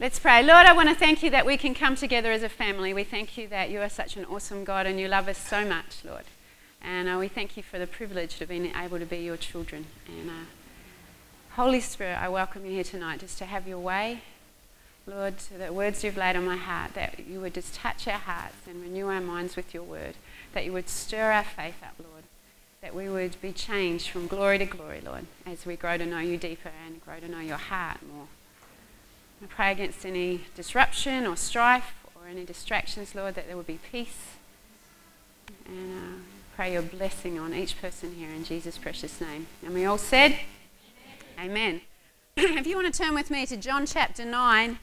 Let's pray. Lord, I want to thank you that we can come together as a family. We thank you that you are such an awesome God and you love us so much, Lord. And uh, we thank you for the privilege of being able to be your children. And uh, Holy Spirit, I welcome you here tonight just to have your way. Lord, the words you've laid on my heart, that you would just touch our hearts and renew our minds with your word, that you would stir our faith up, Lord, that we would be changed from glory to glory, Lord, as we grow to know you deeper and grow to know your heart more. Pray against any disruption or strife or any distractions, Lord, that there would be peace. And uh, pray your blessing on each person here in Jesus' precious name. And we all said, Amen. Amen. if you want to turn with me to John chapter 9.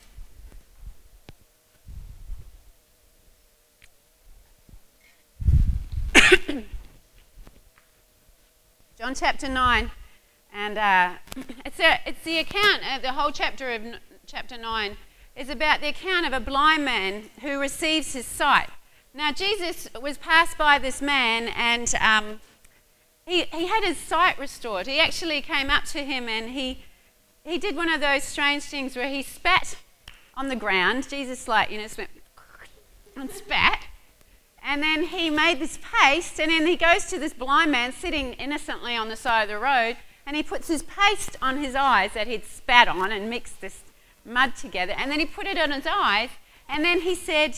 John chapter 9. And uh, it's, a, it's the account, uh, the whole chapter of chapter 9 is about the account of a blind man who receives his sight. Now, Jesus was passed by this man and um, he, he had his sight restored. He actually came up to him and he, he did one of those strange things where he spat on the ground. Jesus, like, you know, went and spat. And then he made this paste, and then he goes to this blind man sitting innocently on the side of the road, and he puts his paste on his eyes that he'd spat on and mixed this mud together, and then he put it on his eyes, and then he said,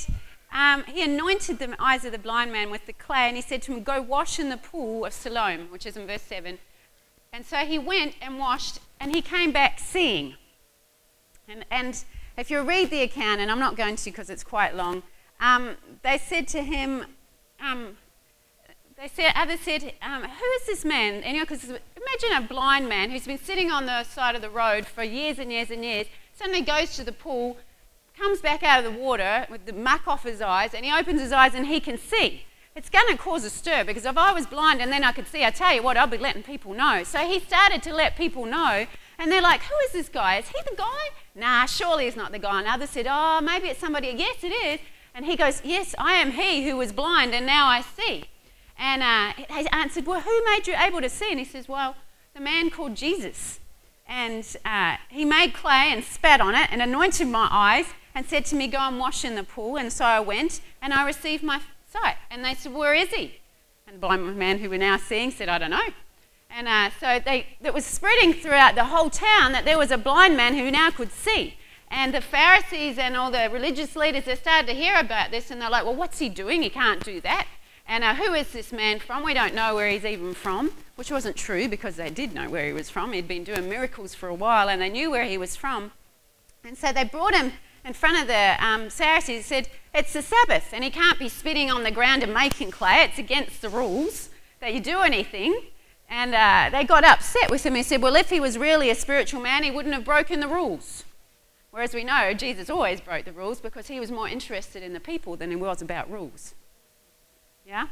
um, he anointed the eyes of the blind man with the clay, and he said to him, Go wash in the pool of Siloam, which is in verse 7. And so he went and washed, and he came back seeing. And, and if you read the account, and I'm not going to because it's quite long, um, they said to him, um, they said, others said, um, Who is this man? You know, because imagine a blind man who's been sitting on the side of the road for years and years and years, suddenly goes to the pool, comes back out of the water with the muck off his eyes, and he opens his eyes and he can see. It's going to cause a stir because if I was blind and then I could see, I tell you what, I'll be letting people know. So he started to let people know, and they're like, Who is this guy? Is he the guy? Nah, surely he's not the guy. And others said, Oh, maybe it's somebody. Yes, it is. And he goes, Yes, I am he who was blind and now I see. And uh, he answered, Well, who made you able to see? And he says, Well, the man called Jesus. And uh, he made clay and spat on it and anointed my eyes and said to me, Go and wash in the pool. And so I went and I received my sight. And they said, Where is he? And the blind man who were now seeing said, I don't know. And uh, so they, it was spreading throughout the whole town that there was a blind man who now could see. And the Pharisees and all the religious leaders, they started to hear about this and they're like, Well, what's he doing? He can't do that. And uh, who is this man from? We don't know where he's even from, which wasn't true because they did know where he was from. He'd been doing miracles for a while and they knew where he was from. And so they brought him in front of the um, Pharisees and said, It's the Sabbath and he can't be spitting on the ground and making clay. It's against the rules that you do anything. And uh, they got upset with him and said, Well, if he was really a spiritual man, he wouldn't have broken the rules. Whereas we know Jesus always broke the rules because he was more interested in the people than he was about rules. Yeah?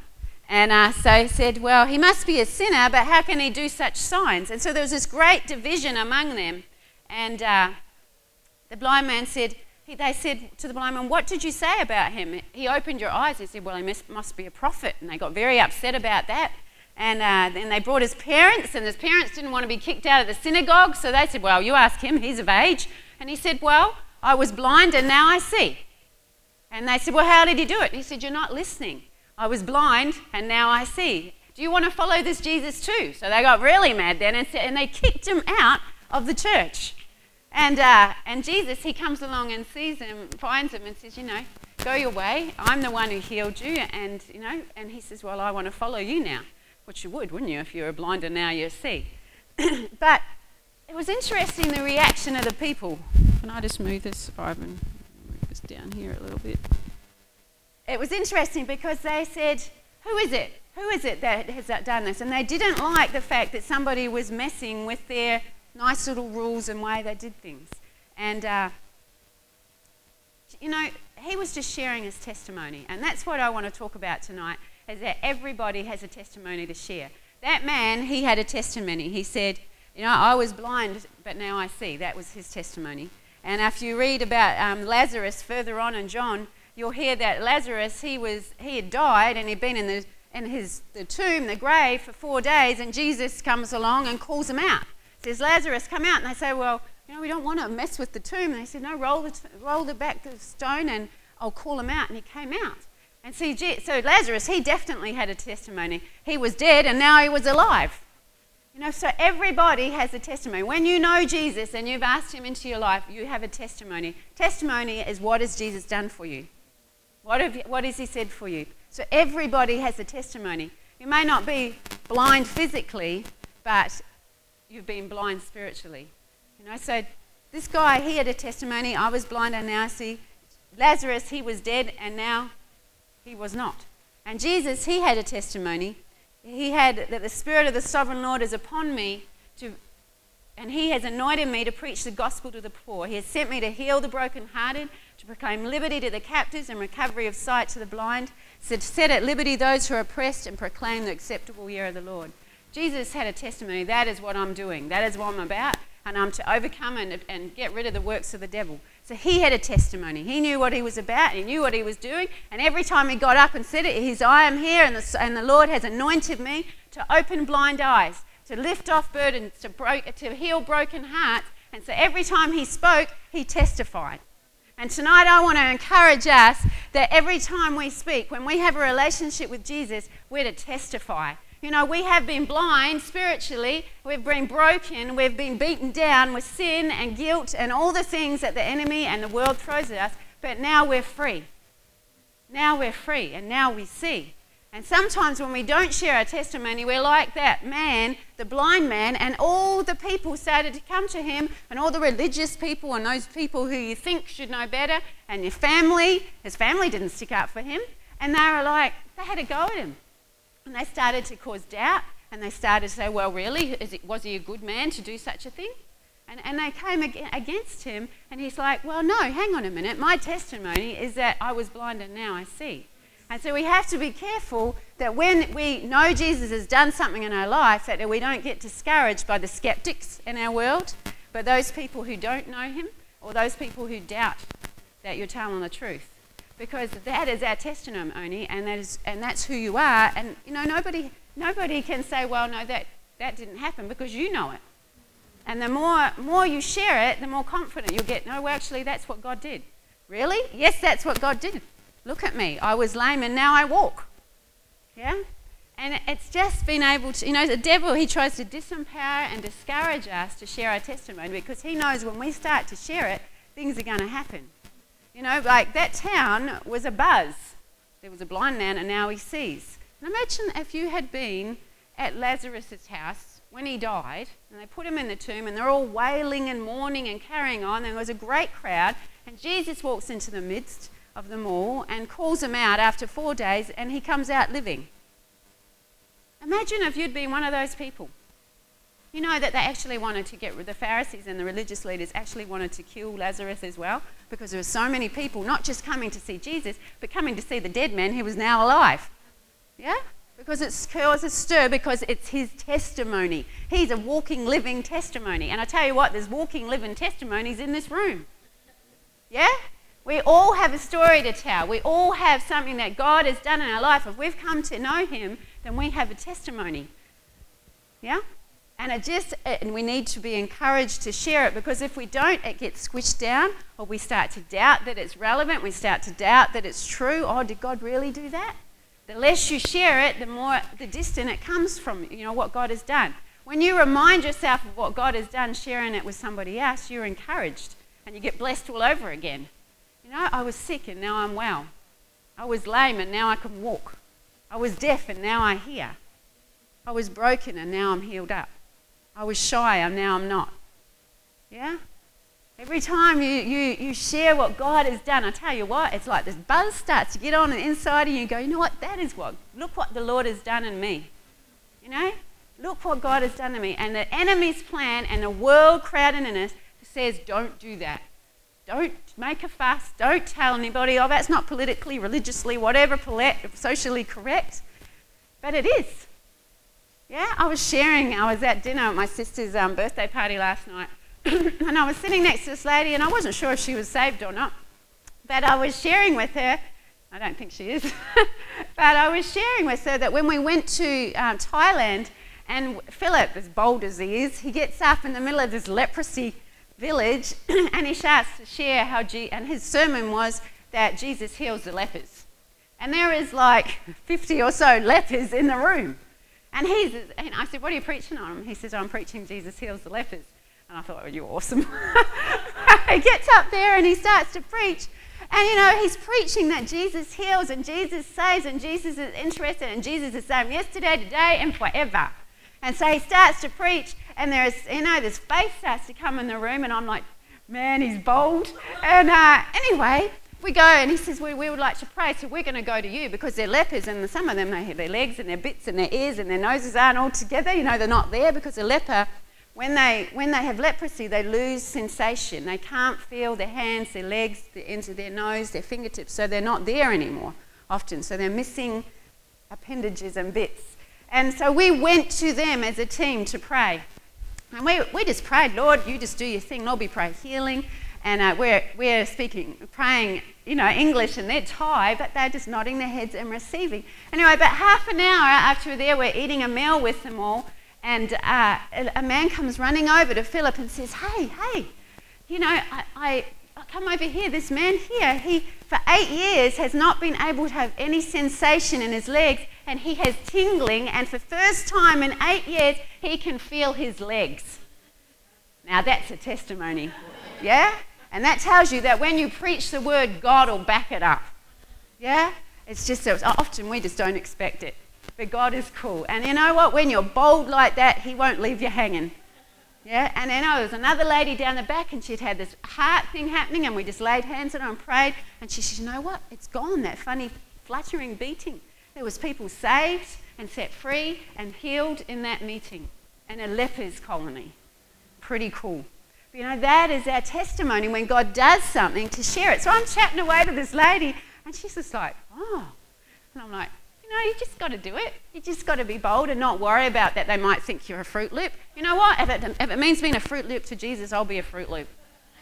And uh, so he said, Well, he must be a sinner, but how can he do such signs? And so there was this great division among them. And uh, the blind man said, They said to the blind man, What did you say about him? He opened your eyes. He said, Well, he must, must be a prophet. And they got very upset about that. And uh, then they brought his parents, and his parents didn't want to be kicked out of the synagogue. So they said, Well, you ask him, he's of age. And he said, Well, I was blind and now I see. And they said, Well, how did he do it? And he said, You're not listening. I was blind and now I see. Do you want to follow this Jesus too? So they got really mad then and, and they kicked him out of the church. And, uh, and Jesus, he comes along and sees him, finds him, and says, You know, go your way. I'm the one who healed you. And, you know, and he says, Well, I want to follow you now. Which you would, wouldn't you, if you were blind and now you see? but it was interesting the reaction of the people. Can I just move this, Ivan? Move this down here a little bit it was interesting because they said, Who is it? Who is it that has done this? And they didn't like the fact that somebody was messing with their nice little rules and way they did things. And, uh, you know, he was just sharing his testimony. And that's what I want to talk about tonight, is that everybody has a testimony to share. That man, he had a testimony. He said, you know, I was blind, but now I see. That was his testimony. And if you read about um, Lazarus further on in John, you'll hear that Lazarus, he, was, he had died and he'd been in, the, in his, the tomb, the grave, for four days, and Jesus comes along and calls him out. Says, Lazarus, come out. And they say, well, You know, we don't want to mess with the tomb. And they said, No, roll the, roll the back the stone and I'll call him out. And he came out. And see, so Lazarus, he definitely had a testimony. He was dead and now he was alive. You know, so everybody has a testimony. When you know Jesus and you've asked him into your life, you have a testimony. Testimony is what has Jesus done for you? What, have, what has he said for you? So everybody has a testimony. You may not be blind physically, but you've been blind spiritually. You know, so this guy, he had a testimony. I was blind and now I see. Lazarus, he was dead and now he was not. And Jesus, he had a testimony. He had that the Spirit of the Sovereign Lord is upon me to and he has anointed me to preach the gospel to the poor. He has sent me to heal the brokenhearted, to proclaim liberty to the captives and recovery of sight to the blind, to set at liberty those who are oppressed and proclaim the acceptable year of the Lord. Jesus had a testimony. That is what I'm doing. That is what I'm about. And I'm to overcome and, and get rid of the works of the devil. So he had a testimony. He knew what he was about. He knew what he was doing. And every time he got up and said it, he's, I am here, and the, and the Lord has anointed me to open blind eyes, to lift off burdens, to, broke, to heal broken hearts. And so every time he spoke, he testified. And tonight I want to encourage us that every time we speak, when we have a relationship with Jesus, we're to testify. You know, we have been blind spiritually, we've been broken, we've been beaten down with sin and guilt and all the things that the enemy and the world throws at us, but now we're free. Now we're free, and now we see. And sometimes when we don't share our testimony, we're like that man, the blind man, and all the people started to come to him, and all the religious people, and those people who you think should know better, and your family. His family didn't stick up for him, and they were like, they had a go at him. And they started to cause doubt, and they started to say, well, really? It, was he a good man to do such a thing? And, and they came against him, and he's like, well, no, hang on a minute. My testimony is that I was blind and now I see. And so we have to be careful that when we know Jesus has done something in our life, that we don't get discouraged by the skeptics in our world, but those people who don't know him or those people who doubt that you're telling the truth. Because that is our testimony and that is and that's who you are. And you know, nobody nobody can say, well, no, that, that didn't happen because you know it. And the more more you share it, the more confident you'll get, no, well, actually that's what God did. Really? Yes, that's what God did. Look at me. I was lame and now I walk. Yeah? And it's just been able to, you know, the devil, he tries to disempower and discourage us to share our testimony because he knows when we start to share it, things are going to happen. You know, like that town was a buzz. There was a blind man and now he sees. And imagine if you had been at Lazarus' house when he died and they put him in the tomb and they're all wailing and mourning and carrying on. And there was a great crowd and Jesus walks into the midst of them all and calls them out after four days, and he comes out living. Imagine if you'd been one of those people. You know that they actually wanted to get rid the Pharisees and the religious leaders actually wanted to kill Lazarus as well because there were so many people not just coming to see Jesus, but coming to see the dead man who was now alive. Yeah? Because it's caused a stir because it's his testimony. He's a walking, living testimony. And I tell you what, there's walking, living testimonies in this room. Yeah? We all have a story to tell. We all have something that God has done in our life. If we've come to know Him, then we have a testimony. Yeah? And it just and we need to be encouraged to share it because if we don't, it gets squished down, or we start to doubt that it's relevant. We start to doubt that it's true. Oh, did God really do that? The less you share it, the more the distant it comes from you know what God has done. When you remind yourself of what God has done, sharing it with somebody else, you're encouraged and you get blessed all over again. You know, I was sick and now I'm well. I was lame and now I can walk. I was deaf and now I hear. I was broken and now I'm healed up. I was shy and now I'm not. Yeah? Every time you, you, you share what God has done, I tell you what, it's like this buzz starts to get on the inside of you and go, you know what, that is what, look what the Lord has done in me. You know? Look what God has done to me. And the enemy's plan and the world crowding in us says, don't do that. Don't make a fuss. Don't tell anybody, oh, that's not politically, religiously, whatever, socially correct. But it is. Yeah, I was sharing, I was at dinner at my sister's um, birthday party last night, and I was sitting next to this lady, and I wasn't sure if she was saved or not. But I was sharing with her, I don't think she is, but I was sharing with her that when we went to um, Thailand, and Philip, as bold as he is, he gets up in the middle of this leprosy village and he starts to share how, Je- and his sermon was that Jesus heals the lepers. And there is like 50 or so lepers in the room. And, he's, and I said, What are you preaching on? He says, I'm preaching Jesus heals the lepers. And I thought, oh, You're awesome. he gets up there and he starts to preach. And you know, he's preaching that Jesus heals and Jesus saves and Jesus is interested and Jesus is the same yesterday, today, and forever. And so he starts to preach, and there's, you know, this faith starts to come in the room, and I'm like, man, he's bold. And uh, anyway, we go, and he says, we, we would like to pray, so we're going to go to you because they're lepers, and some of them, they have their legs and their bits and their ears and their noses aren't all together. You know, they're not there because a leper, when they, when they have leprosy, they lose sensation. They can't feel their hands, their legs, the ends of their nose, their fingertips, so they're not there anymore often. So they're missing appendages and bits. And so we went to them as a team to pray. And we, we just prayed, Lord, you just do your thing. We pray healing. And uh, we're, we're speaking, praying, you know, English and they're Thai, but they're just nodding their heads and receiving. Anyway, about half an hour after we're there, we're eating a meal with them all. And uh, a man comes running over to Philip and says, Hey, hey, you know, I, I, I come over here. This man here, he for eight years has not been able to have any sensation in his legs and he has tingling, and for first time in eight years, he can feel his legs. Now that's a testimony, yeah? And that tells you that when you preach the word, God will back it up, yeah? It's just that often we just don't expect it. But God is cool. And you know what? When you're bold like that, He won't leave you hanging. Yeah, and then oh, there was another lady down the back, and she'd had this heart thing happening, and we just laid hands on her and prayed. And she said, "You know what? It's gone. That funny fluttering beating." There was people saved and set free and healed in that meeting and a lepers colony. Pretty cool. But you know, that is our testimony when God does something to share it. So I'm chatting away to this lady and she's just like, oh. And I'm like, you know, you just got to do it. You just got to be bold and not worry about that they might think you're a Fruit Loop. You know what? If it, if it means being a Fruit Loop to Jesus, I'll be a Fruit Loop.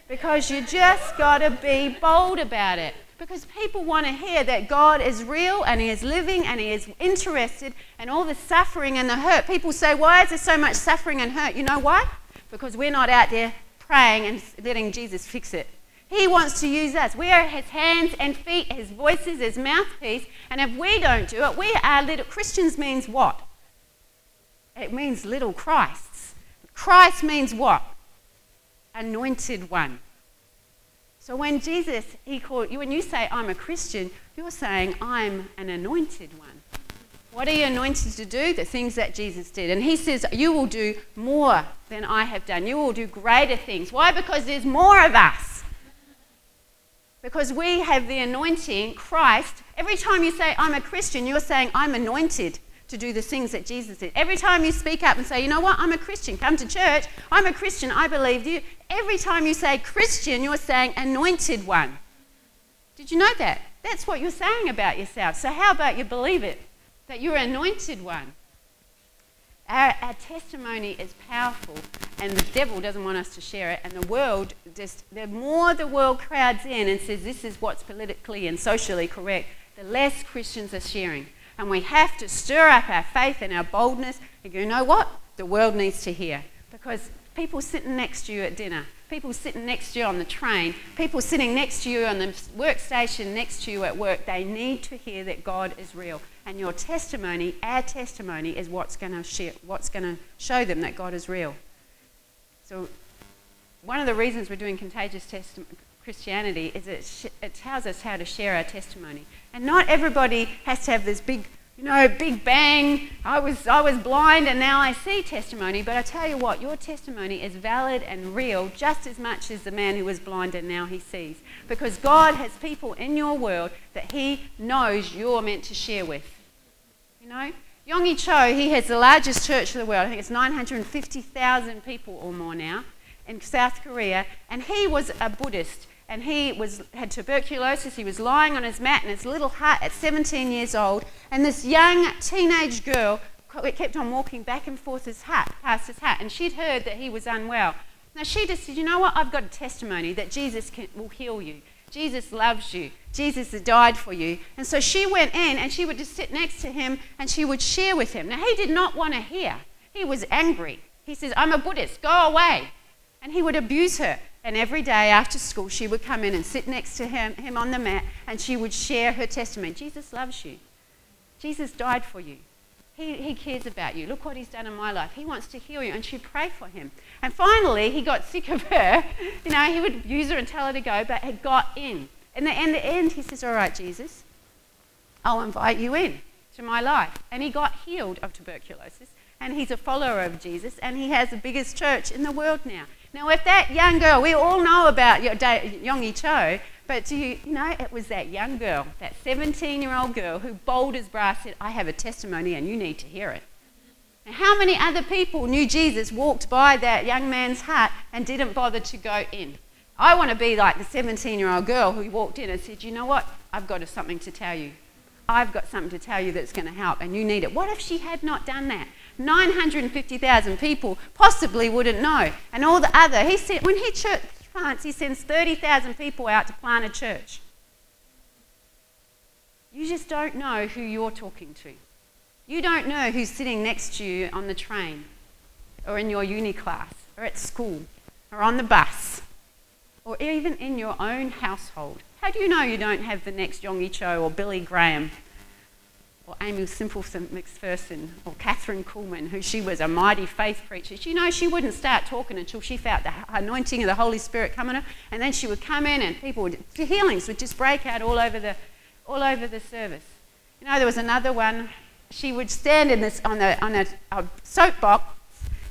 Because you just got to be bold about it. Because people want to hear that God is real and He is living and He is interested and all the suffering and the hurt. People say, Why is there so much suffering and hurt? You know why? Because we're not out there praying and letting Jesus fix it. He wants to use us. We are His hands and feet, His voices, His mouthpiece. And if we don't do it, we are little. Christians means what? It means little Christs. Christ means what? Anointed one. So when Jesus, he called you, when you say, I'm a Christian, you're saying, I'm an anointed one. What are you anointed to do? The things that Jesus did. And he says, You will do more than I have done. You will do greater things. Why? Because there's more of us. Because we have the anointing, Christ. Every time you say, I'm a Christian, you're saying, I'm anointed to do the things that Jesus did. Every time you speak up and say, you know what, I'm a Christian, come to church, I'm a Christian, I believe you. Every time you say Christian, you're saying anointed one. Did you know that? That's what you're saying about yourself. So, how about you believe it? That you're anointed one. Our, our, testimony is powerful, and the devil doesn't want us to share it. And the world, just the more the world crowds in and says this is what's politically and socially correct, the less Christians are sharing. And we have to stir up our faith and our boldness and you know what? The world needs to hear. Because people sitting next to you at dinner, people sitting next to you on the train, people sitting next to you on the workstation next to you at work, they need to hear that God is real. And your testimony, our testimony, is what's going to share, what's going to show them that God is real. So, one of the reasons we're doing contagious Christianity is it, sh- it tells us how to share our testimony. And not everybody has to have this big, you know, big bang. I was, I was blind and now I see testimony. But I tell you what, your testimony is valid and real just as much as the man who was blind and now he sees. Because God has people in your world that He knows you're meant to share with. You know? Yonggi Cho, he has the largest church in the world. I think it's 950,000 people or more now in South Korea. And he was a Buddhist and he was, had tuberculosis. He was lying on his mat in his little hut at 17 years old. And this young teenage girl kept on walking back and forth his hut, past his hut, and she'd heard that he was unwell. Now she just said, You know what? I've got a testimony that Jesus can, will heal you. Jesus loves you. Jesus has died for you. And so she went in and she would just sit next to him and she would share with him. Now he did not want to hear. He was angry. He says, I'm a Buddhist. Go away. And he would abuse her. And every day after school, she would come in and sit next to him, him on the mat and she would share her testimony. Jesus loves you. Jesus died for you. He, he cares about you. Look what he's done in my life. He wants to heal you. And she'd pray for him. And finally, he got sick of her. You know, he would use her and tell her to go, but had got in. And in the end, he says, All right, Jesus, I'll invite you in to my life. And he got healed of tuberculosis. And he's a follower of Jesus. And he has the biggest church in the world now. Now, if that young girl, we all know about Yonggi Cho, but do you, know, it was that young girl, that 17 year old girl who bold as brass said, I have a testimony and you need to hear it. And how many other people knew Jesus walked by that young man's hut and didn't bother to go in? I want to be like the 17 year old girl who walked in and said, You know what? I've got something to tell you. I've got something to tell you that's going to help and you need it. What if she had not done that? 950,000 people possibly wouldn't know. And all the other, he said, when he church, plants, he sends 30,000 people out to plant a church. You just don't know who you're talking to. You don't know who's sitting next to you on the train or in your uni class or at school or on the bus or even in your own household. How do you know you don't have the next Yonggi Cho or Billy Graham or Aimee Semple McPherson or Kathryn Kuhlman, who she was a mighty faith preacher. You know, she wouldn't start talking until she felt the anointing of the Holy Spirit coming her, and then she would come in and people would, healings would just break out all over the, all over the service. You know, there was another one. She would stand in this, on, a, on a, a soapbox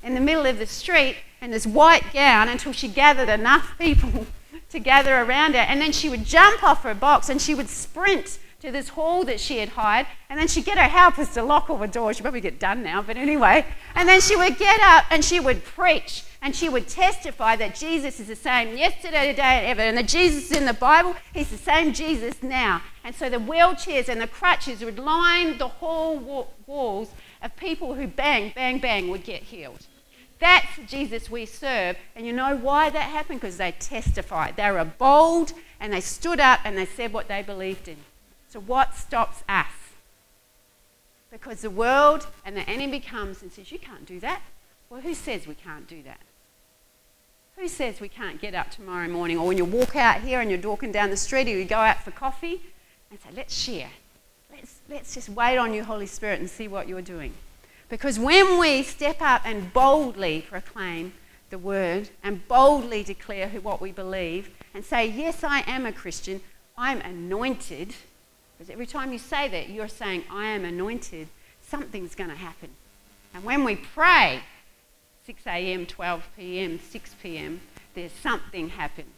in the middle of the street in this white gown until she gathered enough people to gather around her, and then she would jump off her box and she would sprint to this hall that she had hired, and then she'd get her helpers to lock all the doors. She'd probably get done now, but anyway. And then she would get up and she would preach and she would testify that Jesus is the same yesterday, today, and ever. And the Jesus in the Bible, he's the same Jesus now. And so the wheelchairs and the crutches would line the hall walls of people who bang, bang, bang would get healed. That's Jesus we serve. And you know why that happened? Because they testified. They were bold and they stood up and they said what they believed in. So, what stops us? Because the world and the enemy comes and says, You can't do that. Well, who says we can't do that? Who says we can't get up tomorrow morning or when you walk out here and you're walking down the street or you go out for coffee and say, Let's share. Let's, let's just wait on you, Holy Spirit, and see what you're doing. Because when we step up and boldly proclaim the word and boldly declare what we believe and say, Yes, I am a Christian, I'm anointed because every time you say that, you're saying, I am anointed, something's going to happen. And when we pray, 6 a.m., 12 p.m., 6 p.m., there's something happens.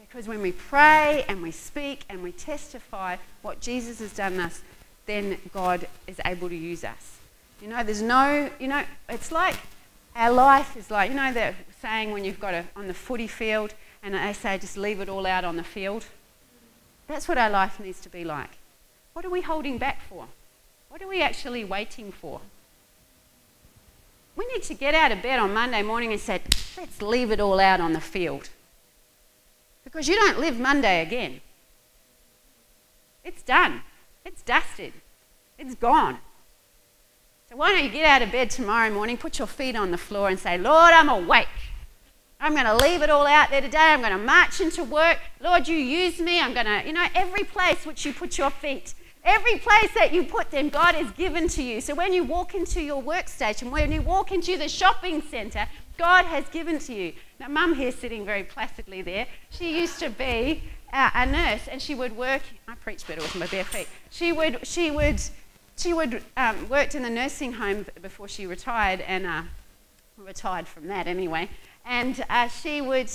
Because when we pray and we speak and we testify what Jesus has done us, then God is able to use us. You know, there's no, you know, it's like our life is like, you know, that saying when you've got a, on the footy field and they say just leave it all out on the field. That's what our life needs to be like. What are we holding back for? What are we actually waiting for? We need to get out of bed on Monday morning and say, let's leave it all out on the field. Because you don't live Monday again. It's done, it's dusted, it's gone. So why don't you get out of bed tomorrow morning, put your feet on the floor, and say, Lord, I'm awake. I'm going to leave it all out there today. I'm going to march into work. Lord, you use me. I'm going to, you know, every place which you put your feet, every place that you put them, God has given to you. So when you walk into your workstation, when you walk into the shopping centre, God has given to you. Now, Mum here sitting very placidly there, she used to be uh, a nurse and she would work. I preach better with my bare feet. She would, she would, she would um, worked in the nursing home before she retired and uh, retired from that anyway and uh, she would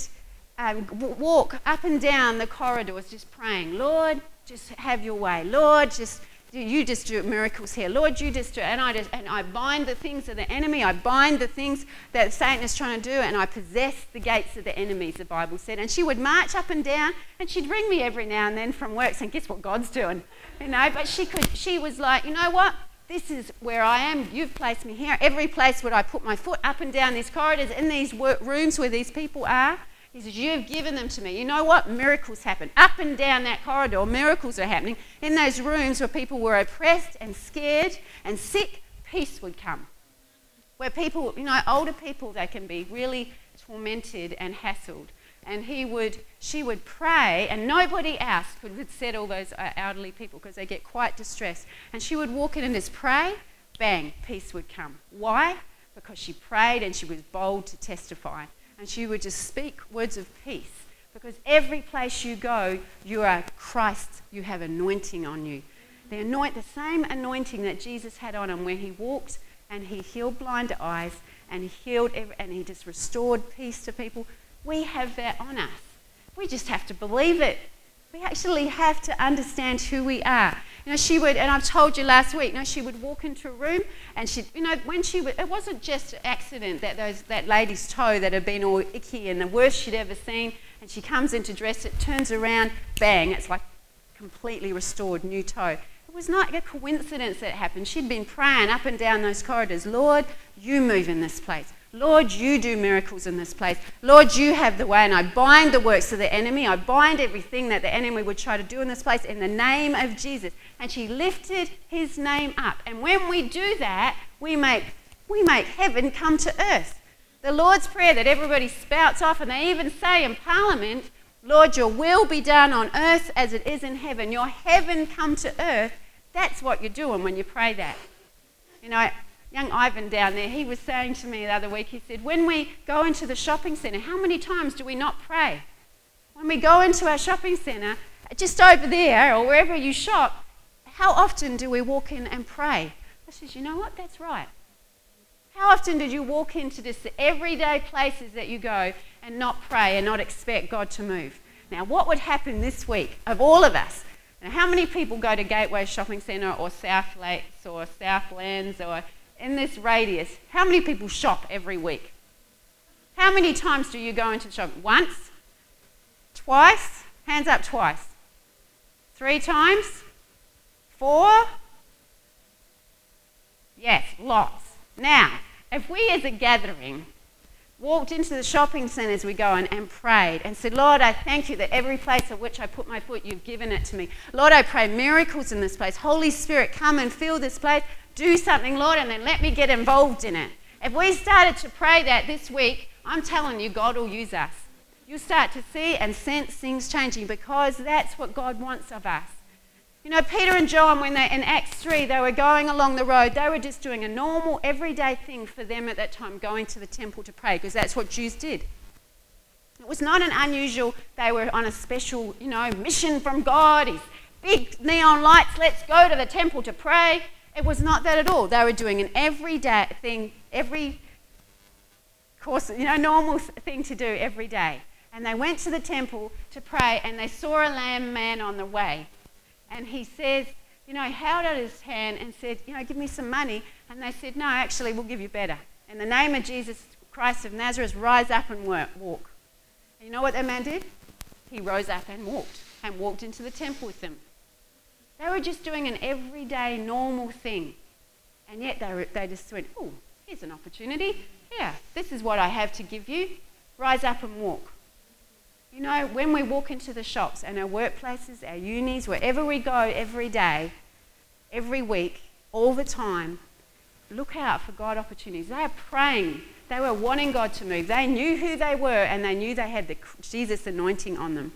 um, walk up and down the corridors just praying, Lord, just have your way. Lord, just you just do miracles here. Lord, you just do and I just and I bind the things of the enemy. I bind the things that Satan is trying to do, and I possess the gates of the enemies, the Bible said. And she would march up and down, and she'd ring me every now and then from work saying, Guess what God's doing? You know, but she could she was like, you know what? This is where I am. You've placed me here. Every place where I put my foot up and down these corridors, in these rooms where these people are, he says, You've given them to me. You know what? Miracles happen. Up and down that corridor, miracles are happening. In those rooms where people were oppressed and scared and sick, peace would come. Where people, you know, older people, they can be really tormented and hassled. And he would, she would pray, and nobody else could settle those uh, elderly people because they get quite distressed. And she would walk in and just pray, bang, peace would come. Why? Because she prayed and she was bold to testify. And she would just speak words of peace. Because every place you go, you are Christ, you have anointing on you. The, anoint, the same anointing that Jesus had on him when he walked and he healed blind eyes and he healed and he just restored peace to people we have that on us. We just have to believe it. We actually have to understand who we are. You know, she would, and I've told you last week, you know, she would walk into a room and she, you know, when she would, it wasn't just an accident that those, that lady's toe that had been all icky and the worst she'd ever seen, and she comes in to dress it, turns around, bang, it's like completely restored, new toe. It was not a coincidence that it happened. She'd been praying up and down those corridors, Lord, you move in this place. Lord, you do miracles in this place. Lord, you have the way. And I bind the works of the enemy. I bind everything that the enemy would try to do in this place in the name of Jesus. And she lifted his name up. And when we do that, we make, we make heaven come to earth. The Lord's Prayer that everybody spouts off, and they even say in Parliament, Lord, your will be done on earth as it is in heaven. Your heaven come to earth. That's what you're doing when you pray that. You know, young Ivan down there, he was saying to me the other week, he said, When we go into the shopping centre, how many times do we not pray? When we go into our shopping centre, just over there or wherever you shop, how often do we walk in and pray? I says, You know what? That's right. How often did you walk into the everyday places that you go and not pray and not expect God to move? Now, what would happen this week of all of us? Now, how many people go to Gateway Shopping Centre or South Lakes or Southlands or in this radius, how many people shop every week? How many times do you go into the shop? Once? Twice? Hands up twice. Three times? Four? Yes, lots. Now, if we as a gathering walked into the shopping centres we go in and prayed and said, Lord, I thank you that every place of which I put my foot, you've given it to me. Lord, I pray miracles in this place. Holy Spirit, come and fill this place do something, Lord, and then let me get involved in it. If we started to pray that this week, I'm telling you, God will use us. You'll start to see and sense things changing because that's what God wants of us. You know, Peter and John, when they in Acts 3, they were going along the road, they were just doing a normal, everyday thing for them at that time, going to the temple to pray, because that's what Jews did. It was not an unusual, they were on a special, you know, mission from God. His big neon lights, let's go to the temple to pray. It was not that at all. They were doing an everyday thing, every course, you know, normal thing to do every day. And they went to the temple to pray, and they saw a lame man on the way. And he says, you know, held out his hand and said, you know, give me some money. And they said, no, actually, we'll give you better. In the name of Jesus Christ of Nazareth, rise up and walk. And you know what that man did? He rose up and walked, and walked into the temple with them. They were just doing an everyday, normal thing. And yet they, were, they just went, oh, here's an opportunity. Yeah, this is what I have to give you. Rise up and walk. You know, when we walk into the shops and our workplaces, our unis, wherever we go every day, every week, all the time, look out for God opportunities. They are praying. They were wanting God to move. They knew who they were and they knew they had the Jesus anointing on them.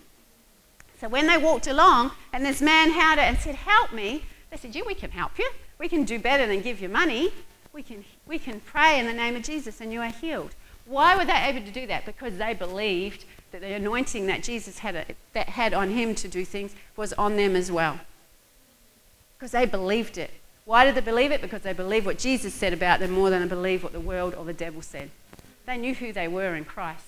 So when they walked along and this man it and said, Help me, they said, Yeah, we can help you. We can do better than give you money. We can, we can pray in the name of Jesus and you are healed. Why were they able to do that? Because they believed that the anointing that Jesus had, that had on him to do things was on them as well. Because they believed it. Why did they believe it? Because they believed what Jesus said about them more than they believed what the world or the devil said. They knew who they were in Christ.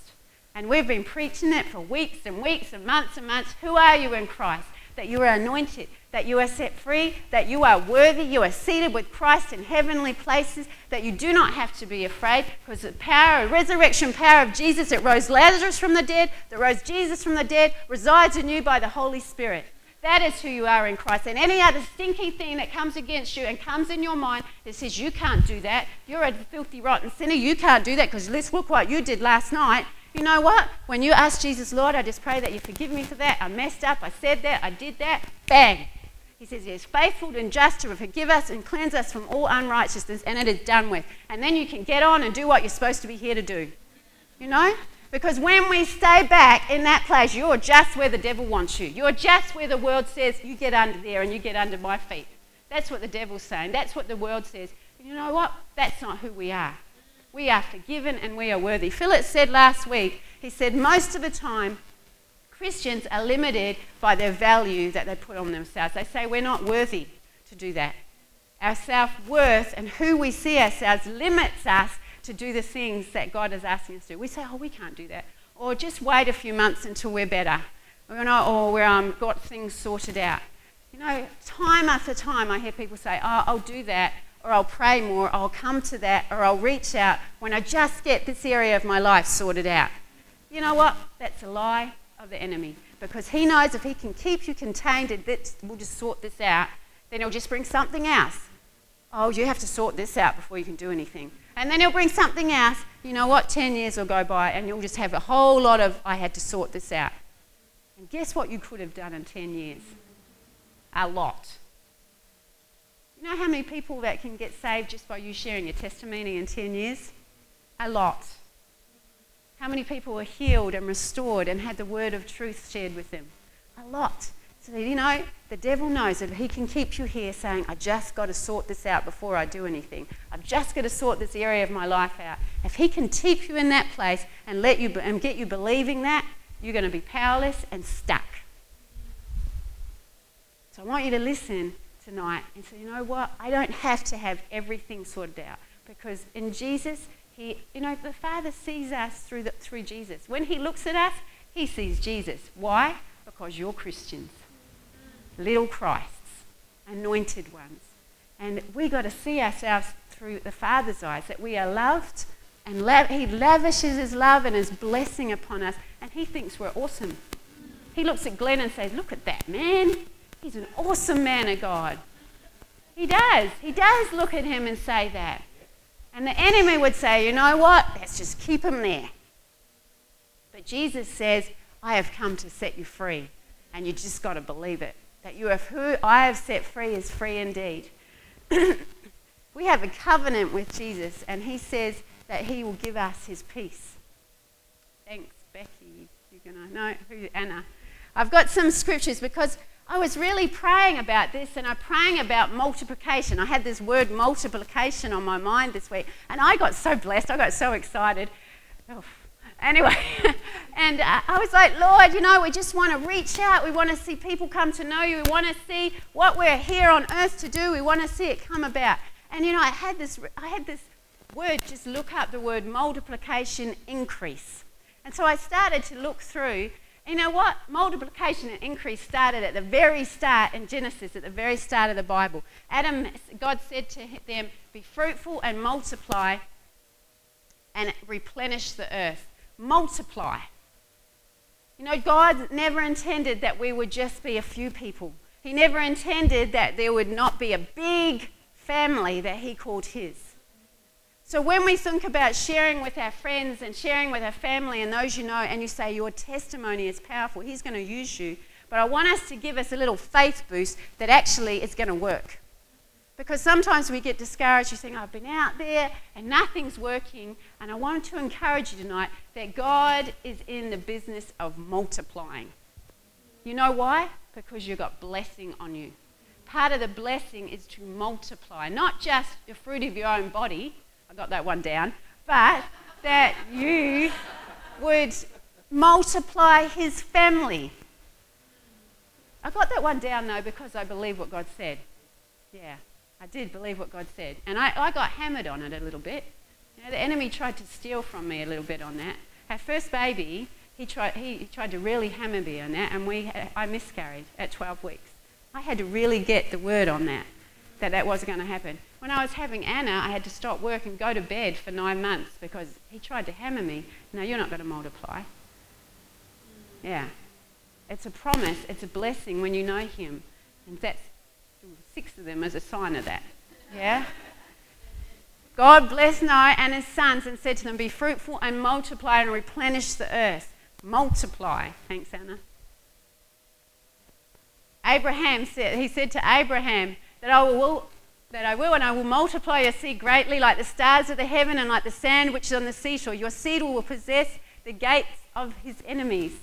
And we've been preaching it for weeks and weeks and months and months. Who are you in Christ? That you are anointed, that you are set free, that you are worthy, you are seated with Christ in heavenly places, that you do not have to be afraid because the power, resurrection power of Jesus that rose Lazarus from the dead, that rose Jesus from the dead, resides in you by the Holy Spirit. That is who you are in Christ. And any other stinky thing that comes against you and comes in your mind that says you can't do that, you're a filthy, rotten sinner, you can't do that because let's look what you did last night. You know what? When you ask Jesus, Lord, I just pray that you forgive me for that. I messed up. I said that. I did that. Bang. He says he is faithful and just to forgive us and cleanse us from all unrighteousness, and it is done with. And then you can get on and do what you're supposed to be here to do. You know? Because when we stay back in that place, you're just where the devil wants you. You're just where the world says, you get under there and you get under my feet. That's what the devil's saying. That's what the world says. You know what? That's not who we are. We are forgiven and we are worthy. Philip said last week, he said, most of the time, Christians are limited by their value that they put on themselves. They say we're not worthy to do that. Our self worth and who we see ourselves limits us to do the things that God is asking us to do. We say, oh, we can't do that. Or just wait a few months until we're better. Or we've um, got things sorted out. You know, time after time, I hear people say, oh, I'll do that, or I'll pray more, I'll come to that, or I'll reach out when I just get this area of my life sorted out. You know what? That's a lie of the enemy. Because he knows if he can keep you contained and that we'll just sort this out, then he'll just bring something else. Oh, you have to sort this out before you can do anything. And then he'll bring something else. You know what? 10 years will go by and you'll just have a whole lot of, I had to sort this out. And guess what you could have done in 10 years? A lot. You know how many people that can get saved just by you sharing your testimony in 10 years? A lot. How many people were healed and restored and had the word of truth shared with them? A lot. So, you know, the devil knows that he can keep you here saying, I just got to sort this out before I do anything. I've just got to sort this area of my life out. If he can keep you in that place and let you and get you believing that, you're going to be powerless and stuck. So I want you to listen tonight and say, you know what? I don't have to have everything sorted out because in Jesus, he, you know, the Father sees us through, the, through Jesus. When he looks at us, he sees Jesus. Why? Because you're Christians little Christs, anointed ones. And we got to see ourselves through the Father's eyes that we are loved and He lavishes His love and His blessing upon us, and He thinks we're awesome. He looks at Glenn and says, Look at that man. He's an awesome man of God. He does. He does look at him and say that. And the enemy would say, You know what? Let's just keep him there. But Jesus says, I have come to set you free, and you just got to believe it that you have who I have set free is free indeed. we have a covenant with Jesus, and he says that he will give us his peace. Thanks, Becky. You're gonna know who Anna. I've got some scriptures because I was really praying about this and I'm praying about multiplication. I had this word multiplication on my mind this week, and I got so blessed. I got so excited. Oh, Anyway, and uh, I was like, Lord, you know, we just want to reach out. We want to see people come to know you. We want to see what we're here on earth to do. We want to see it come about. And you know, I had this, I had this word. Just look up the word multiplication, increase. And so I started to look through. You know what? Multiplication and increase started at the very start in Genesis, at the very start of the Bible. Adam, God said to them, "Be fruitful and multiply, and replenish the earth." multiply. You know, God never intended that we would just be a few people. He never intended that there would not be a big family that He called His. So when we think about sharing with our friends and sharing with our family and those you know, and you say your testimony is powerful, He's going to use you. But I want us to give us a little faith boost that actually it's going to work. Because sometimes we get discouraged. You think, I've been out there and nothing's working. And I want to encourage you tonight that God is in the business of multiplying. You know why? Because you've got blessing on you. Part of the blessing is to multiply, not just the fruit of your own body. I got that one down. But that you would multiply his family. I got that one down though because I believe what God said. Yeah. I did believe what God said. And I, I got hammered on it a little bit. You know, the enemy tried to steal from me a little bit on that. Our first baby, he tried, he tried to really hammer me on that, and we, I miscarried at 12 weeks. I had to really get the word on that, that that wasn't going to happen. When I was having Anna, I had to stop work and go to bed for nine months because he tried to hammer me. No, you're not going to multiply. Yeah. It's a promise, it's a blessing when you know him. And that's six of them as a sign of that. Yeah? God blessed Noah and his sons and said to them, Be fruitful and multiply and replenish the earth. Multiply. Thanks, Anna. Abraham said, he said to Abraham, that I will, that I will, and I will multiply your seed greatly, like the stars of the heaven and like the sand which is on the seashore. Your seed will possess the gates of his enemies.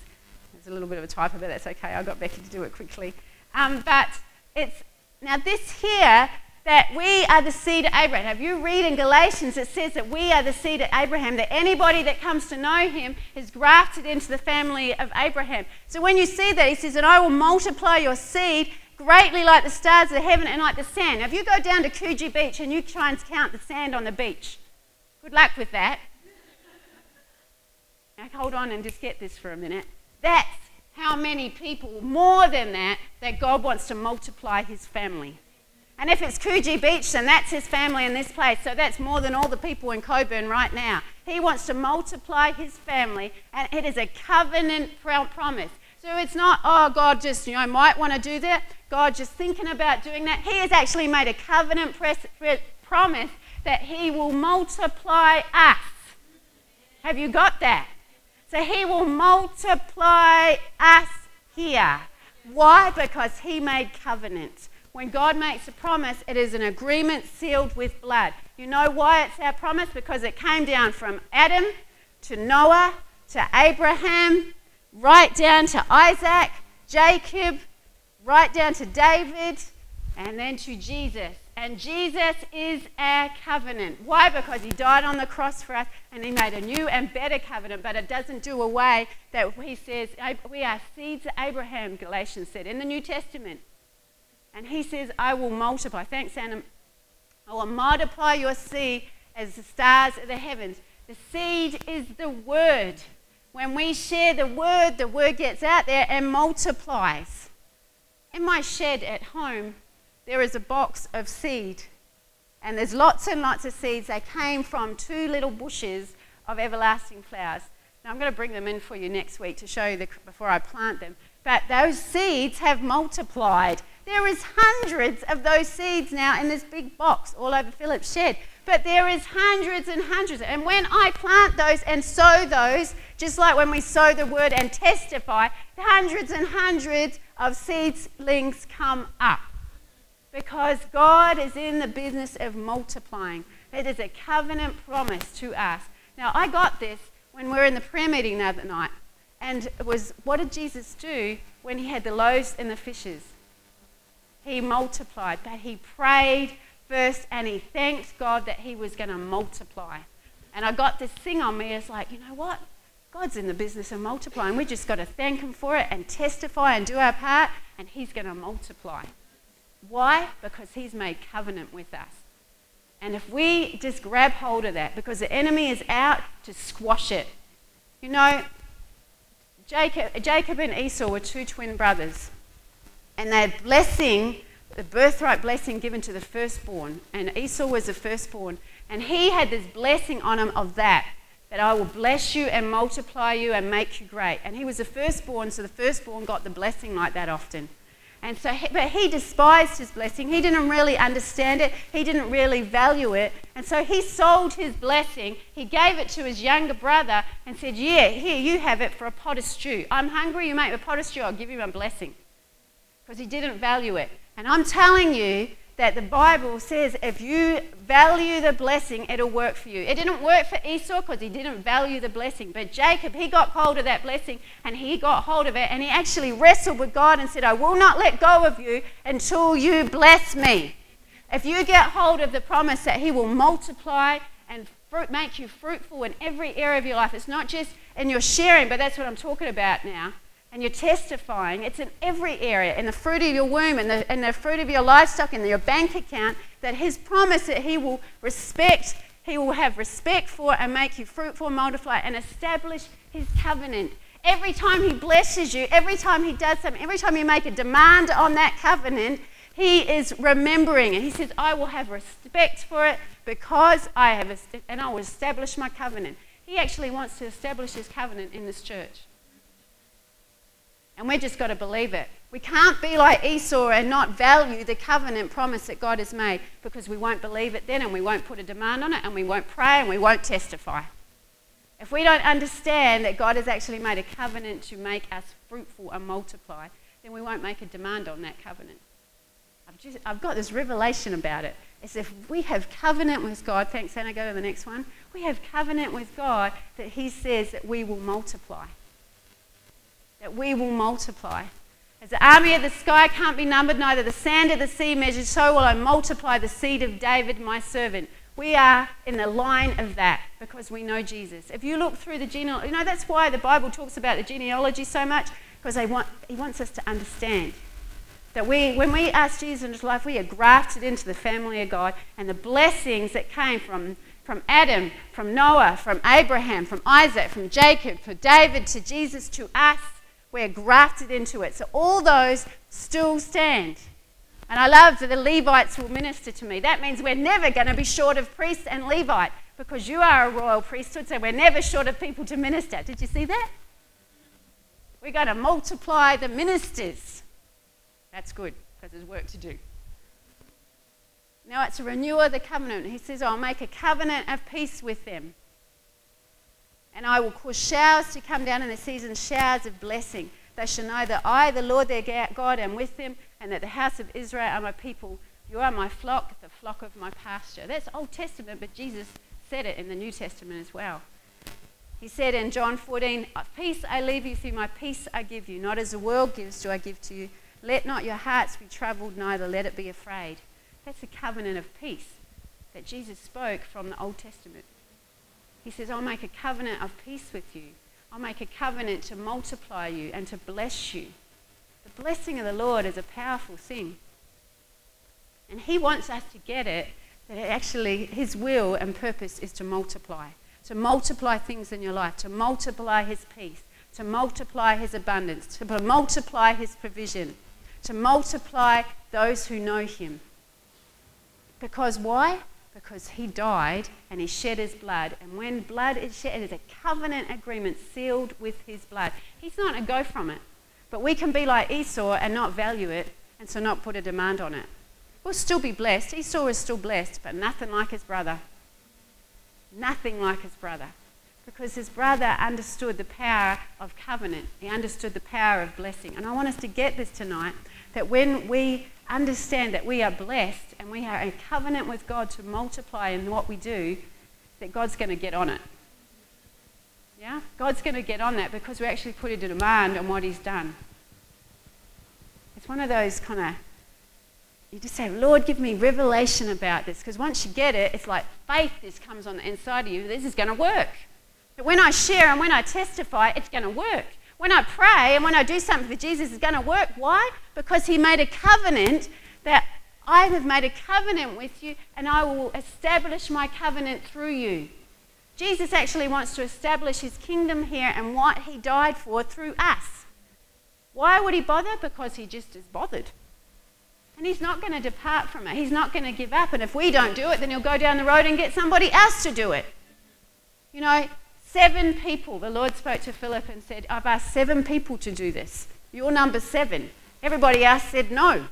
There's a little bit of a typo, but that's okay. I got Becky to do it quickly. Um, but it's now this here that we are the seed of Abraham. If you read in Galatians, it says that we are the seed of Abraham, that anybody that comes to know him is grafted into the family of Abraham. So when you see that, he says, And I will multiply your seed greatly like the stars of heaven and like the sand. Now, if you go down to Coogee Beach and you try and count the sand on the beach, good luck with that. Now, hold on and just get this for a minute. That's how many people, more than that, that God wants to multiply his family. And if it's Coogee Beach, then that's his family in this place. So that's more than all the people in Cockburn right now. He wants to multiply his family, and it is a covenant promise. So it's not, oh, God just, you know, might want to do that. God just thinking about doing that. He has actually made a covenant promise that He will multiply us. Have you got that? So He will multiply us here. Why? Because He made covenant. When God makes a promise, it is an agreement sealed with blood. You know why it's our promise? Because it came down from Adam to Noah to Abraham, right down to Isaac, Jacob, right down to David, and then to Jesus. And Jesus is our covenant. Why? Because he died on the cross for us and he made a new and better covenant, but it doesn't do away that he says we are seeds of Abraham, Galatians said in the New Testament. And he says, I will multiply. Thanks, Anna. I will multiply your seed as the stars of the heavens. The seed is the word. When we share the word, the word gets out there and multiplies. In my shed at home, there is a box of seed. And there's lots and lots of seeds. They came from two little bushes of everlasting flowers. Now, I'm going to bring them in for you next week to show you the, before I plant them. But those seeds have multiplied. There is hundreds of those seeds now in this big box all over Philip's shed. But there is hundreds and hundreds. And when I plant those and sow those, just like when we sow the word and testify, hundreds and hundreds of seedlings come up. Because God is in the business of multiplying. It is a covenant promise to us. Now, I got this when we were in the prayer meeting the other night. And it was, what did Jesus do when he had the loaves and the fishes? he multiplied. But he prayed first and he thanked God that he was going to multiply. And I got this thing on me. It's like, you know what? God's in the business of multiplying. We just got to thank him for it and testify and do our part, and he's going to multiply. Why? Because he's made covenant with us. And if we just grab hold of that, because the enemy is out to squash it. You know, Jacob, Jacob and Esau were two twin brothers and their blessing, the birthright blessing given to the firstborn. And Esau was the firstborn. And he had this blessing on him of that, that I will bless you and multiply you and make you great. And he was the firstborn, so the firstborn got the blessing like that often. And so, he, but he despised his blessing. He didn't really understand it. He didn't really value it. And so he sold his blessing. He gave it to his younger brother and said, Yeah, here, you have it for a pot of stew. I'm hungry, you make me a pot of stew, I'll give you my blessing because he didn't value it. And I'm telling you that the Bible says if you value the blessing, it'll work for you. It didn't work for Esau because he didn't value the blessing. But Jacob, he got hold of that blessing and he got hold of it and he actually wrestled with God and said, I will not let go of you until you bless me. If you get hold of the promise that he will multiply and fruit, make you fruitful in every area of your life, it's not just in your sharing, but that's what I'm talking about now and you're testifying, it's in every area, in the fruit of your womb, in the, in the fruit of your livestock, in your bank account, that His promise that He will respect, He will have respect for and make you fruitful, multiply, and establish His covenant. Every time He blesses you, every time He does something, every time you make a demand on that covenant, He is remembering it. He says, I will have respect for it because I have, and I will establish my covenant. He actually wants to establish His covenant in this church. And we've just got to believe it. We can't be like Esau and not value the covenant promise that God has made because we won't believe it then and we won't put a demand on it and we won't pray and we won't testify. If we don't understand that God has actually made a covenant to make us fruitful and multiply, then we won't make a demand on that covenant. I've, just, I've got this revelation about it. It's if we have covenant with God, thanks, Anna, go to the next one. We have covenant with God that He says that we will multiply. That we will multiply. As the army of the sky can't be numbered, neither the sand of the sea measured, so will I multiply the seed of David, my servant. We are in the line of that because we know Jesus. If you look through the genealogy, you know, that's why the Bible talks about the genealogy so much, because they want, he wants us to understand that we, when we ask Jesus into life, we are grafted into the family of God, and the blessings that came from, from Adam, from Noah, from Abraham, from Isaac, from Jacob, from David to Jesus to us, we're grafted into it. So all those still stand. And I love that the Levites will minister to me. That means we're never going to be short of priests and Levite because you are a royal priesthood, so we're never short of people to minister. Did you see that? We're going to multiply the ministers. That's good because there's work to do. Now it's a renewal of the covenant. He says, I'll make a covenant of peace with them. And I will cause showers to come down in the season, showers of blessing. They shall know that I, the Lord their God, am with them, and that the house of Israel are my people. You are my flock, the flock of my pasture. That's Old Testament, but Jesus said it in the New Testament as well. He said in John 14, Peace I leave you, through my peace I give you. Not as the world gives, do I give to you. Let not your hearts be troubled, neither let it be afraid. That's a covenant of peace that Jesus spoke from the Old Testament. He says, I'll make a covenant of peace with you. I'll make a covenant to multiply you and to bless you. The blessing of the Lord is a powerful thing. And He wants us to get it that actually His will and purpose is to multiply, to multiply things in your life, to multiply His peace, to multiply His abundance, to multiply His provision, to multiply those who know Him. Because why? Because He died and He shed His blood. And when blood is shed, it is a covenant agreement sealed with His blood. He's not to go from it. But we can be like Esau and not value it and so not put a demand on it. We'll still be blessed. Esau is still blessed, but nothing like his brother. Nothing like his brother. Because his brother understood the power of covenant, he understood the power of blessing. And I want us to get this tonight that when we understand that we are blessed and we are in covenant with God to multiply in what we do, that God's going to get on it. Yeah? God's going to get on that because we actually put a demand on what He's done. It's one of those kind of, you just say, Lord, give me revelation about this. Because once you get it, it's like faith this comes on the inside of you. This is going to work. But when I share and when I testify, it's going to work. When I pray and when I do something for Jesus, it's going to work. Why? Because He made a covenant that I have made a covenant with you and I will establish my covenant through you. Jesus actually wants to establish his kingdom here and what he died for through us. Why would he bother? Because he just is bothered. And he's not going to depart from it. He's not going to give up. And if we don't do it, then he'll go down the road and get somebody else to do it. You know, seven people, the Lord spoke to Philip and said, I've asked seven people to do this. You're number seven. Everybody else said no.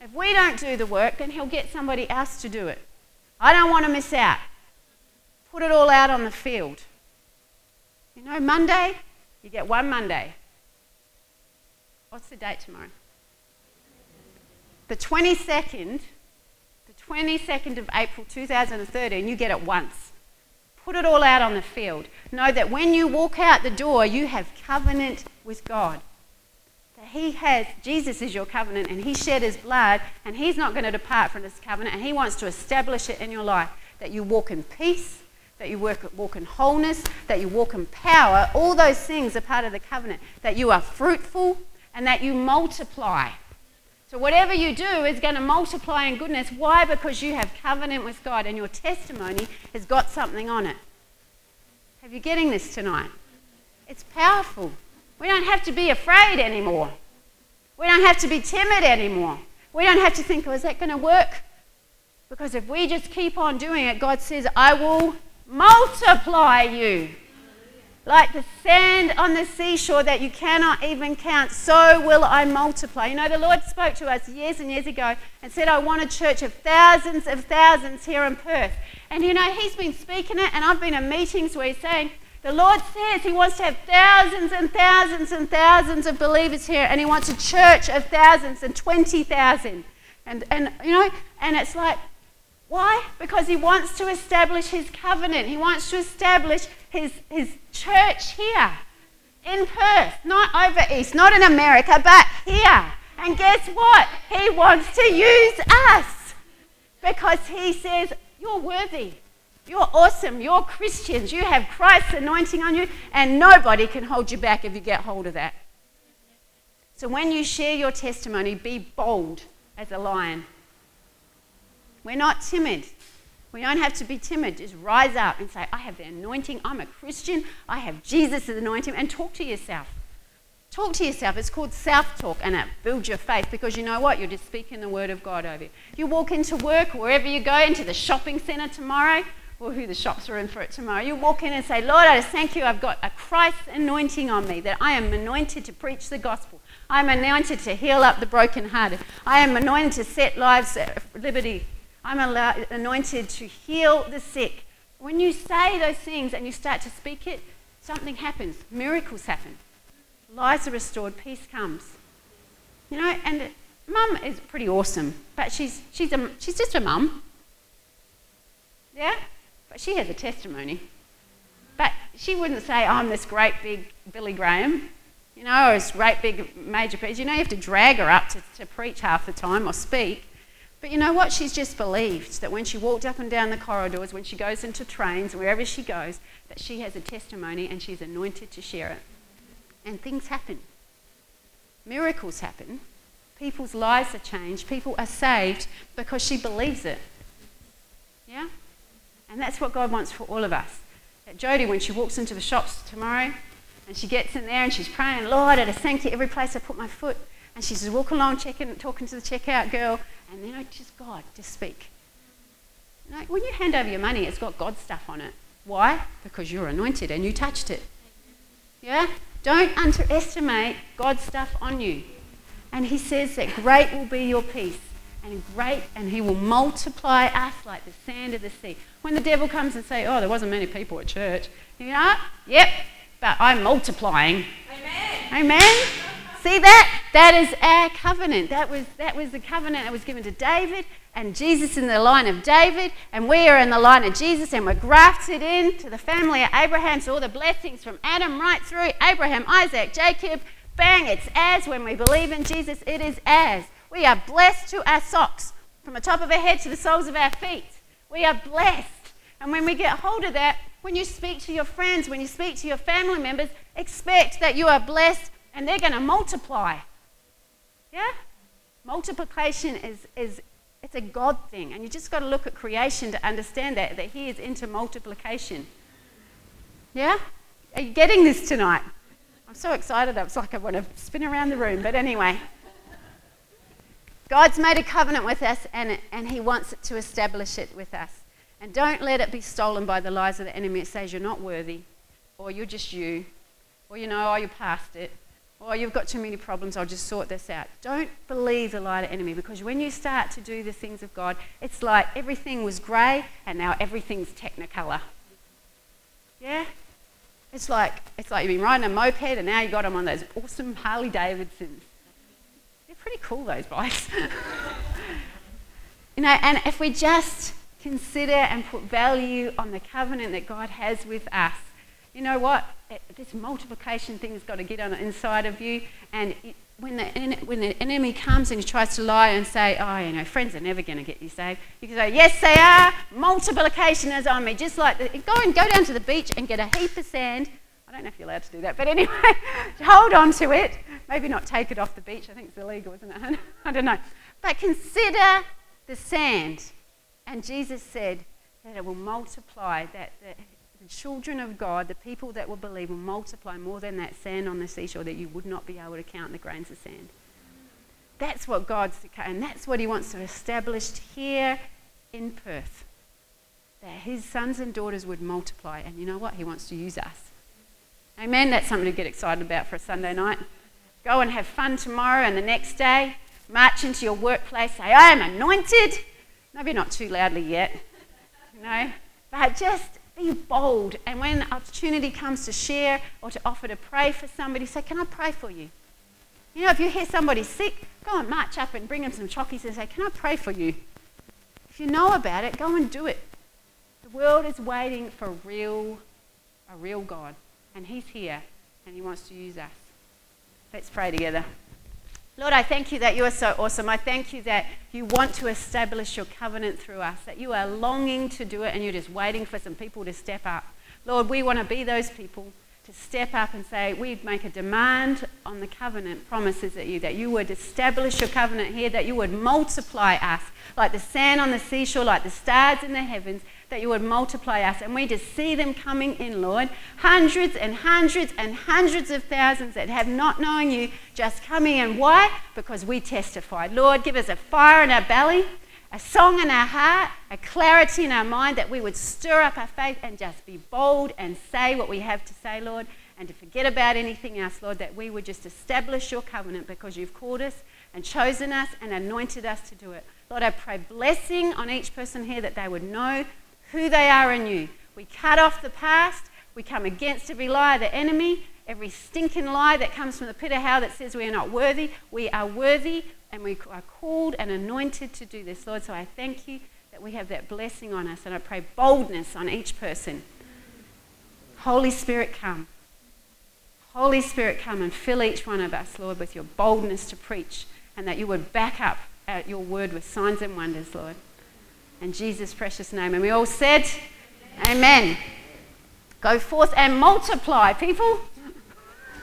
If we don't do the work, then he'll get somebody else to do it. I don't want to miss out put it all out on the field. You know, Monday, you get one Monday. What's the date tomorrow? The 22nd, the 22nd of April 2013, you get it once. Put it all out on the field. Know that when you walk out the door, you have covenant with God. That He has, Jesus is your covenant, and He shed His blood, and He's not going to depart from this covenant, and He wants to establish it in your life. That you walk in peace, that you work, walk in wholeness, that you walk in power. All those things are part of the covenant. That you are fruitful and that you multiply. So, whatever you do is going to multiply in goodness. Why? Because you have covenant with God and your testimony has got something on it. Have you getting this tonight? It's powerful. We don't have to be afraid anymore. We don't have to be timid anymore. We don't have to think, oh, is that going to work? Because if we just keep on doing it, God says, I will multiply you. Like the sand on the seashore that you cannot even count, so will I multiply. You know, the Lord spoke to us years and years ago and said, I want a church of thousands of thousands here in Perth. And you know, He's been speaking it, and I've been in meetings where He's saying, The Lord says He wants to have thousands and thousands and thousands of believers here, and He wants a church of thousands and 20,000. And, and, you know, and it's like, why? Because He wants to establish His covenant. He wants to establish His, his church here in Perth, not over east, not in America, but here. And guess what? He wants to use us because He says, You're worthy. You're awesome. You're Christians. You have Christ's anointing on you, and nobody can hold you back if you get hold of that. So when you share your testimony, be bold as a lion. We're not timid. We don't have to be timid. Just rise up and say, I have the anointing. I'm a Christian. I have Jesus' anointing. And talk to yourself. Talk to yourself. It's called self talk, and it builds your faith because you know what? You're just speaking the word of God over you. You walk into work, wherever you go, into the shopping centre tomorrow, or who the shops are in for it tomorrow. You walk in and say, Lord, I just thank you. I've got a Christ anointing on me, that I am anointed to preach the gospel. I'm anointed to heal up the brokenhearted. I am anointed to set lives at liberty. I'm anointed to heal the sick. When you say those things and you start to speak it, something happens. Miracles happen. Lives are restored. Peace comes. You know, and mum is pretty awesome, but she's, she's, a, she's just a mum. Yeah? But she has a testimony. But she wouldn't say, I'm this great big Billy Graham, you know, or this great big major preacher. You know, you have to drag her up to, to preach half the time or speak. But you know what? She's just believed that when she walked up and down the corridors, when she goes into trains, wherever she goes, that she has a testimony and she's anointed to share it. And things happen. Miracles happen. People's lives are changed. People are saved because she believes it. Yeah? And that's what God wants for all of us. That Jody, when she walks into the shops tomorrow and she gets in there and she's praying, Lord, I just thank you every place I put my foot. And she's walking along, checking, talking to the checkout girl, and then I just, God, just speak. You know, when you hand over your money, it's got God stuff on it. Why? Because you're anointed and you touched it. Yeah? Don't underestimate God's stuff on you. And He says that great will be your peace and great, and he will multiply us like the sand of the sea. When the devil comes and say, "Oh, there wasn't many people at church," you know, yep, but I'm multiplying. Amen. Amen. See that? That is our covenant. That was that was the covenant that was given to David and Jesus in the line of David, and we are in the line of Jesus, and we're grafted in to the family of Abraham. So all the blessings from Adam right through Abraham, Isaac, Jacob, bang, it's as when we believe in Jesus, it is as. We are blessed to our socks, from the top of our head to the soles of our feet. We are blessed. And when we get hold of that, when you speak to your friends, when you speak to your family members, expect that you are blessed and they're going to multiply. Yeah? Multiplication is, is it's a God thing. And you just got to look at creation to understand that, that He is into multiplication. Yeah? Are you getting this tonight? I'm so excited. It's like I want to spin around the room. But anyway. God's made a covenant with us and, and He wants to establish it with us. And don't let it be stolen by the lies of the enemy that says you're not worthy, or you're just you, or you know, oh, you're past it, or you've got too many problems, I'll just sort this out. Don't believe the lie of the enemy because when you start to do the things of God, it's like everything was grey and now everything's technicolor. Yeah? It's like, it's like you've been riding a moped and now you've got them on those awesome Harley Davidsons They're pretty cool, those bikes. you know, and if we just consider and put value on the covenant that God has with us, you know what? Eh, this multiplication thing has got to get on the inside of you. And it, when, the, when the enemy comes and he tries to lie and say, oh, you know, friends are never going to get you saved, you can say, yes, they are. Multiplication is on me. Just like, the, go and go down to the beach and get a heap of sand I don't know if you're allowed to do that, but anyway, hold on to it. Maybe not take it off the beach. I think it's illegal, isn't it? I don't know. But consider the sand. And Jesus said that it will multiply, that the, the children of God, the people that will believe, will multiply more than that sand on the seashore that you would not be able to count the grains of sand. That's what God's, and that's what He wants to establish here in Perth. That His sons and daughters would multiply. And you know what? He wants to use us. Amen. That's something to get excited about for a Sunday night. Go and have fun tomorrow and the next day. March into your workplace. Say, I am anointed. Maybe not too loudly yet, you know, but just Be bold. And when opportunity comes to share or to offer to pray for somebody, say, Can I pray for you? You know, if you hear somebody sick, go and march up and bring them some chockies and say, Can I pray for you? If you know about it, go and do it. The world is waiting for real, a real God. And He's here and He wants to use us. Let's pray together. Lord, I thank you that you are so awesome. I thank you that you want to establish your covenant through us, that you are longing to do it and you're just waiting for some people to step up. Lord, we want to be those people to step up and say, we make a demand on the covenant promises that you, that you would establish your covenant here, that you would multiply us like the sand on the seashore, like the stars in the heavens, that you would multiply us. And we just see them coming in, Lord. Hundreds and hundreds and hundreds of thousands that have not known you just coming in. Why? Because we testified. Lord, give us a fire in our belly, a song in our heart, a clarity in our mind that we would stir up our faith and just be bold and say what we have to say, Lord. And to forget about anything else, Lord, that we would just establish your covenant because you've called us and chosen us and anointed us to do it. Lord, I pray blessing on each person here that they would know who they are in you. We cut off the past. We come against every lie of the enemy, every stinking lie that comes from the pit of hell that says we are not worthy. We are worthy and we are called and anointed to do this, Lord. So I thank you that we have that blessing on us. And I pray boldness on each person. Holy Spirit, come. Holy Spirit, come and fill each one of us, Lord, with your boldness to preach and that you would back up uh, your word with signs and wonders, Lord. In Jesus' precious name. And we all said, Amen. Amen. Go forth and multiply, people.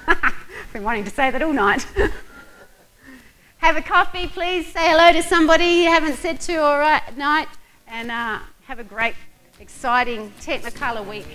I've been wanting to say that all night. have a coffee, please. Say hello to somebody you haven't said to all right night. And uh, have a great, exciting Technicolor week.